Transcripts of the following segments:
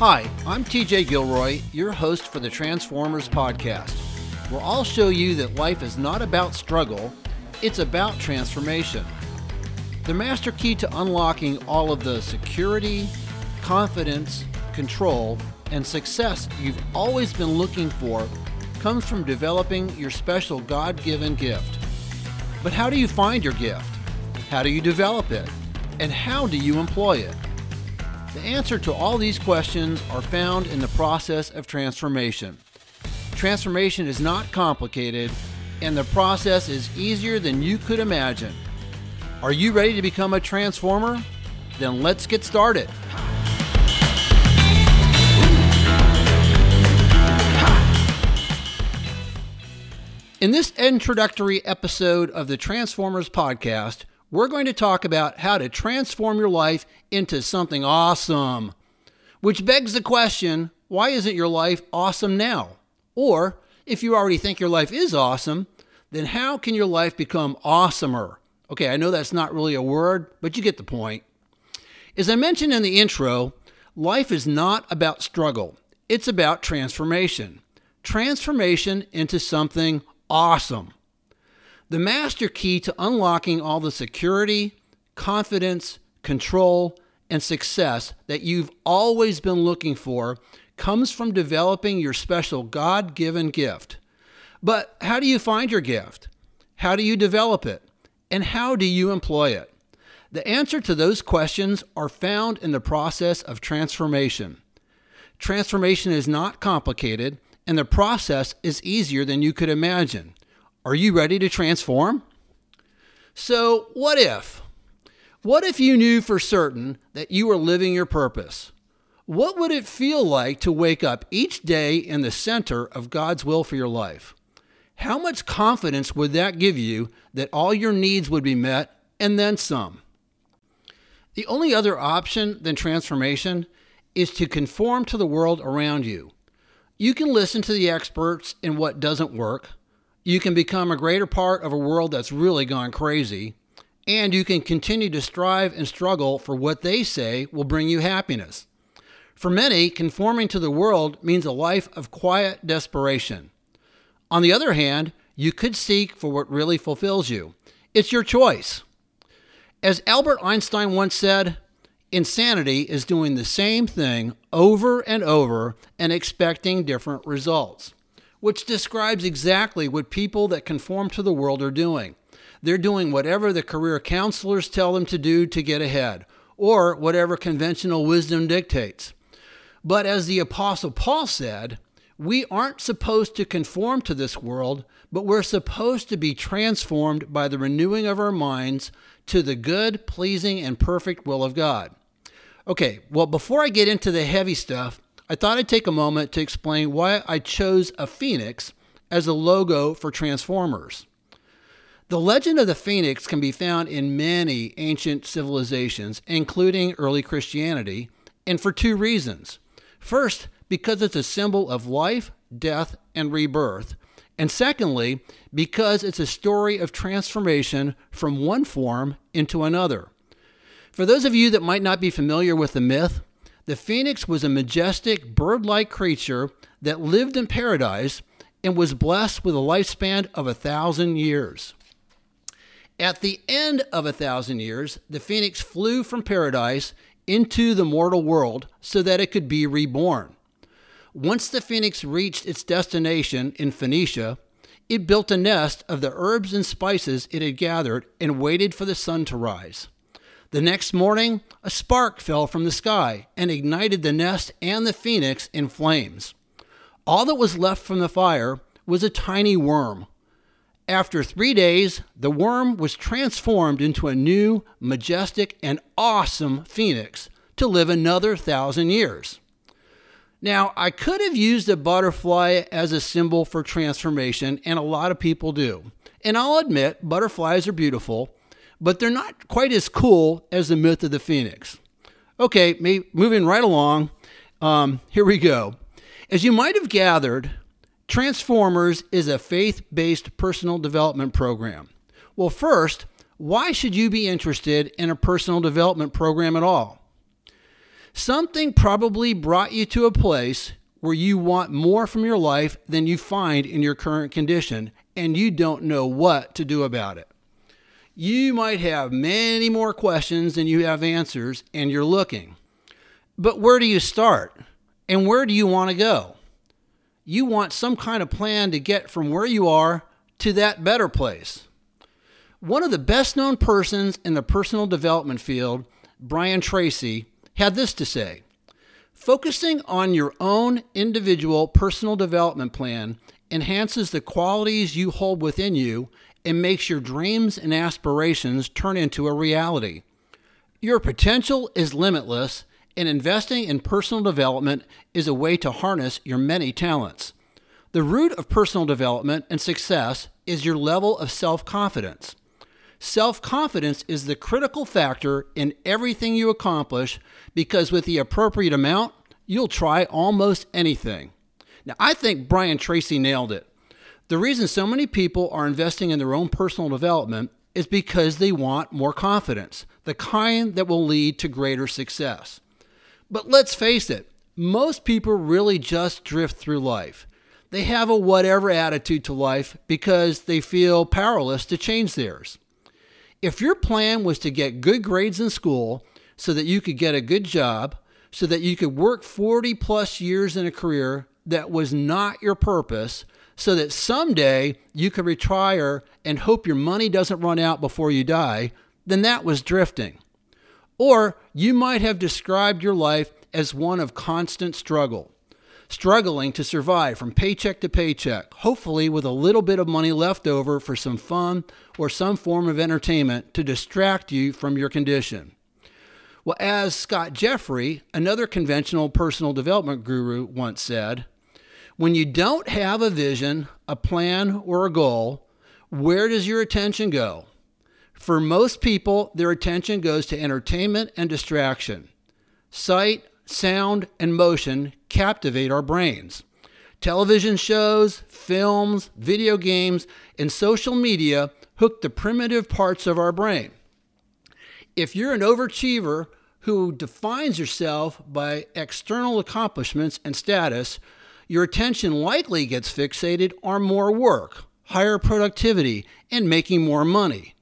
Hi, I'm TJ Gilroy, your host for the Transformers podcast, where I'll show you that life is not about struggle, it's about transformation. The master key to unlocking all of the security, confidence, control, and success you've always been looking for comes from developing your special God given gift. But how do you find your gift? How do you develop it? And how do you employ it? The answer to all these questions are found in the process of transformation. Transformation is not complicated, and the process is easier than you could imagine. Are you ready to become a transformer? Then let's get started. In this introductory episode of the Transformers podcast, we're going to talk about how to transform your life into something awesome. Which begs the question why isn't your life awesome now? Or, if you already think your life is awesome, then how can your life become awesomer? Okay, I know that's not really a word, but you get the point. As I mentioned in the intro, life is not about struggle, it's about transformation. Transformation into something awesome. The master key to unlocking all the security, confidence, control, and success that you've always been looking for comes from developing your special God given gift. But how do you find your gift? How do you develop it? And how do you employ it? The answer to those questions are found in the process of transformation. Transformation is not complicated, and the process is easier than you could imagine. Are you ready to transform? So, what if? What if you knew for certain that you were living your purpose? What would it feel like to wake up each day in the center of God's will for your life? How much confidence would that give you that all your needs would be met and then some? The only other option than transformation is to conform to the world around you. You can listen to the experts in what doesn't work you can become a greater part of a world that's really gone crazy, and you can continue to strive and struggle for what they say will bring you happiness. For many, conforming to the world means a life of quiet desperation. On the other hand, you could seek for what really fulfills you. It's your choice. As Albert Einstein once said, insanity is doing the same thing over and over and expecting different results which describes exactly what people that conform to the world are doing. They're doing whatever the career counselors tell them to do to get ahead, or whatever conventional wisdom dictates. But as the Apostle Paul said, we aren't supposed to conform to this world, but we're supposed to be transformed by the renewing of our minds to the good, pleasing, and perfect will of God. Okay, well, before I get into the heavy stuff, I thought I'd take a moment to explain why I chose a phoenix as a logo for Transformers. The legend of the phoenix can be found in many ancient civilizations, including early Christianity, and for two reasons. First, because it's a symbol of life, death, and rebirth. And secondly, because it's a story of transformation from one form into another. For those of you that might not be familiar with the myth, the phoenix was a majestic bird like creature that lived in paradise and was blessed with a lifespan of a thousand years. At the end of a thousand years, the phoenix flew from paradise into the mortal world so that it could be reborn. Once the phoenix reached its destination in Phoenicia, it built a nest of the herbs and spices it had gathered and waited for the sun to rise. The next morning, a spark fell from the sky and ignited the nest and the phoenix in flames. All that was left from the fire was a tiny worm. After three days, the worm was transformed into a new, majestic, and awesome phoenix to live another thousand years. Now, I could have used a butterfly as a symbol for transformation, and a lot of people do. And I'll admit, butterflies are beautiful, but they're not quite as cool as the myth of the phoenix. Okay, moving right along, um, here we go. As you might have gathered, Transformers is a faith based personal development program. Well, first, why should you be interested in a personal development program at all? Something probably brought you to a place where you want more from your life than you find in your current condition, and you don't know what to do about it. You might have many more questions than you have answers, and you're looking. But where do you start? And where do you want to go? You want some kind of plan to get from where you are to that better place. One of the best known persons in the personal development field, Brian Tracy, had this to say Focusing on your own individual personal development plan enhances the qualities you hold within you and makes your dreams and aspirations turn into a reality. Your potential is limitless, and investing in personal development is a way to harness your many talents. The root of personal development and success is your level of self confidence. Self confidence is the critical factor in everything you accomplish because, with the appropriate amount, you'll try almost anything. Now, I think Brian Tracy nailed it. The reason so many people are investing in their own personal development is because they want more confidence, the kind that will lead to greater success. But let's face it, most people really just drift through life. They have a whatever attitude to life because they feel powerless to change theirs. If your plan was to get good grades in school so that you could get a good job, so that you could work 40 plus years in a career that was not your purpose, so that someday you could retire and hope your money doesn't run out before you die, then that was drifting. Or you might have described your life as one of constant struggle, struggling to survive from paycheck to paycheck, hopefully with a little bit of money left over for some fun or some form of entertainment to distract you from your condition. Well, as Scott Jeffrey, another conventional personal development guru, once said, when you don't have a vision, a plan, or a goal, where does your attention go? For most people, their attention goes to entertainment and distraction. Sight, sound, and motion captivate our brains. Television shows, films, video games, and social media hook the primitive parts of our brain. If you're an overachiever who defines yourself by external accomplishments and status, your attention likely gets fixated on more work, higher productivity, and making more money.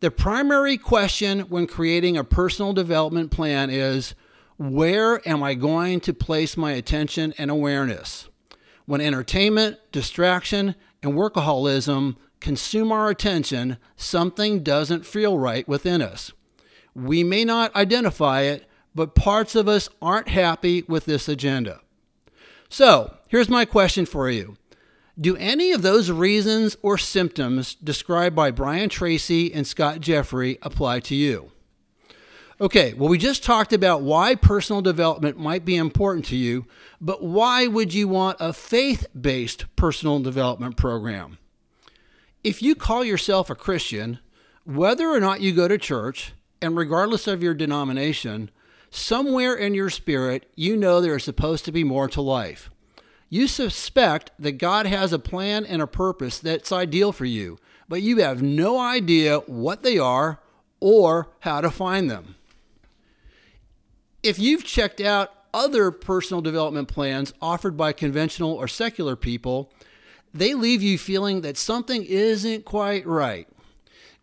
The primary question when creating a personal development plan is where am I going to place my attention and awareness? When entertainment, distraction, and workaholism consume our attention, something doesn't feel right within us. We may not identify it, but parts of us aren't happy with this agenda. So, here's my question for you Do any of those reasons or symptoms described by Brian Tracy and Scott Jeffrey apply to you? Okay, well, we just talked about why personal development might be important to you, but why would you want a faith based personal development program? If you call yourself a Christian, whether or not you go to church, and regardless of your denomination, somewhere in your spirit, you know there is supposed to be more to life. You suspect that God has a plan and a purpose that's ideal for you, but you have no idea what they are or how to find them. If you've checked out other personal development plans offered by conventional or secular people, they leave you feeling that something isn't quite right.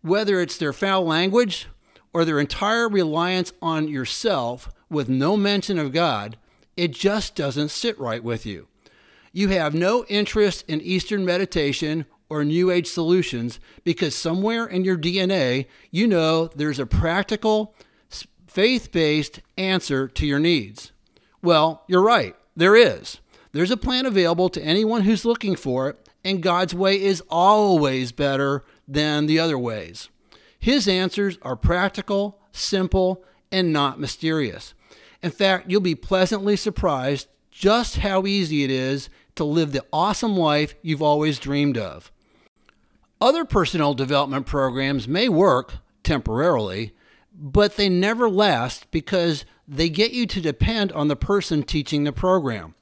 Whether it's their foul language, or their entire reliance on yourself with no mention of God, it just doesn't sit right with you. You have no interest in Eastern meditation or New Age solutions because somewhere in your DNA, you know there's a practical, faith based answer to your needs. Well, you're right, there is. There's a plan available to anyone who's looking for it, and God's way is always better than the other ways. His answers are practical, simple, and not mysterious. In fact, you'll be pleasantly surprised just how easy it is to live the awesome life you've always dreamed of. Other personal development programs may work temporarily, but they never last because they get you to depend on the person teaching the program.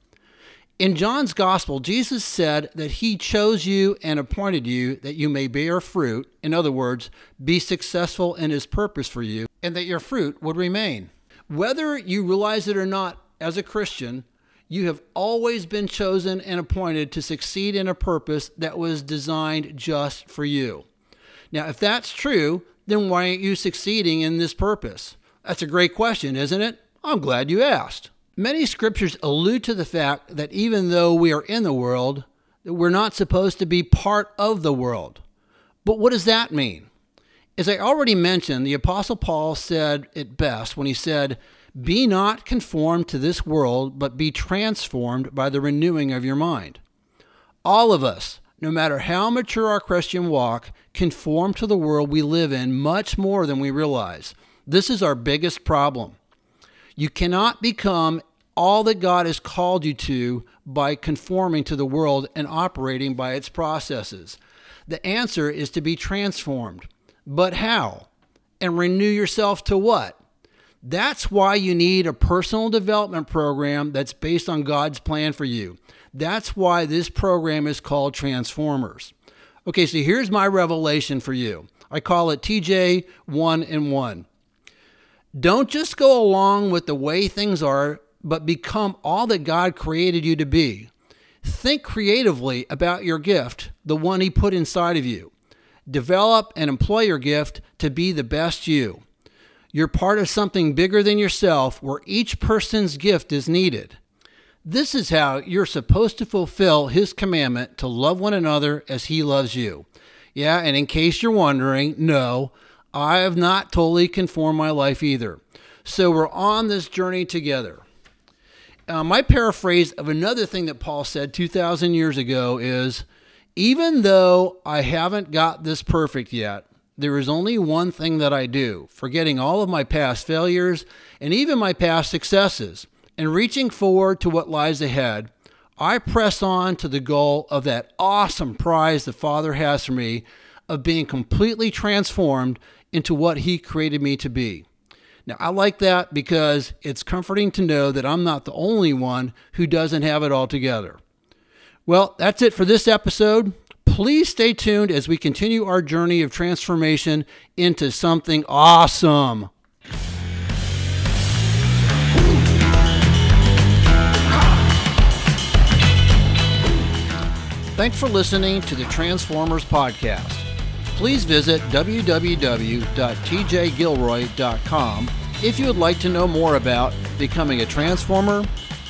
In John's gospel, Jesus said that he chose you and appointed you that you may bear fruit, in other words, be successful in his purpose for you, and that your fruit would remain. Whether you realize it or not, as a Christian, you have always been chosen and appointed to succeed in a purpose that was designed just for you. Now, if that's true, then why aren't you succeeding in this purpose? That's a great question, isn't it? I'm glad you asked. Many scriptures allude to the fact that even though we are in the world, we're not supposed to be part of the world. But what does that mean? As I already mentioned, the Apostle Paul said it best when he said, Be not conformed to this world, but be transformed by the renewing of your mind. All of us, no matter how mature our Christian walk, conform to the world we live in much more than we realize. This is our biggest problem. You cannot become all that God has called you to by conforming to the world and operating by its processes. The answer is to be transformed. But how? And renew yourself to what? That's why you need a personal development program that's based on God's plan for you. That's why this program is called Transformers. Okay, so here's my revelation for you. I call it TJ 1 and 1. Don't just go along with the way things are, but become all that God created you to be. Think creatively about your gift, the one He put inside of you. Develop and employ your gift to be the best you. You're part of something bigger than yourself where each person's gift is needed. This is how you're supposed to fulfill His commandment to love one another as He loves you. Yeah, and in case you're wondering, no, I have not totally conformed my life either. So we're on this journey together. Uh, my paraphrase of another thing that Paul said 2,000 years ago is even though I haven't got this perfect yet, there is only one thing that I do, forgetting all of my past failures and even my past successes, and reaching forward to what lies ahead. I press on to the goal of that awesome prize the Father has for me of being completely transformed into what He created me to be. Now, I like that because it's comforting to know that I'm not the only one who doesn't have it all together. Well, that's it for this episode. Please stay tuned as we continue our journey of transformation into something awesome. Thanks for listening to the Transformers Podcast. Please visit www.tjgilroy.com if you would like to know more about becoming a Transformer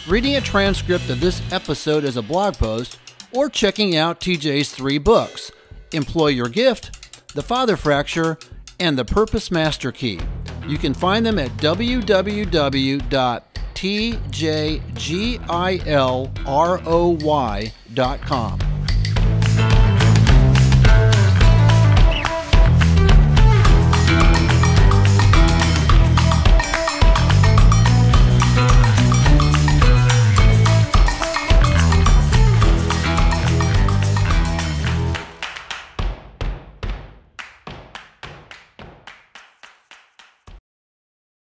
reading a transcript of this episode as a blog post, or checking out TJ's three books Employ Your Gift, The Father Fracture, and The Purpose Master Key. You can find them at www.tjgilroy.com.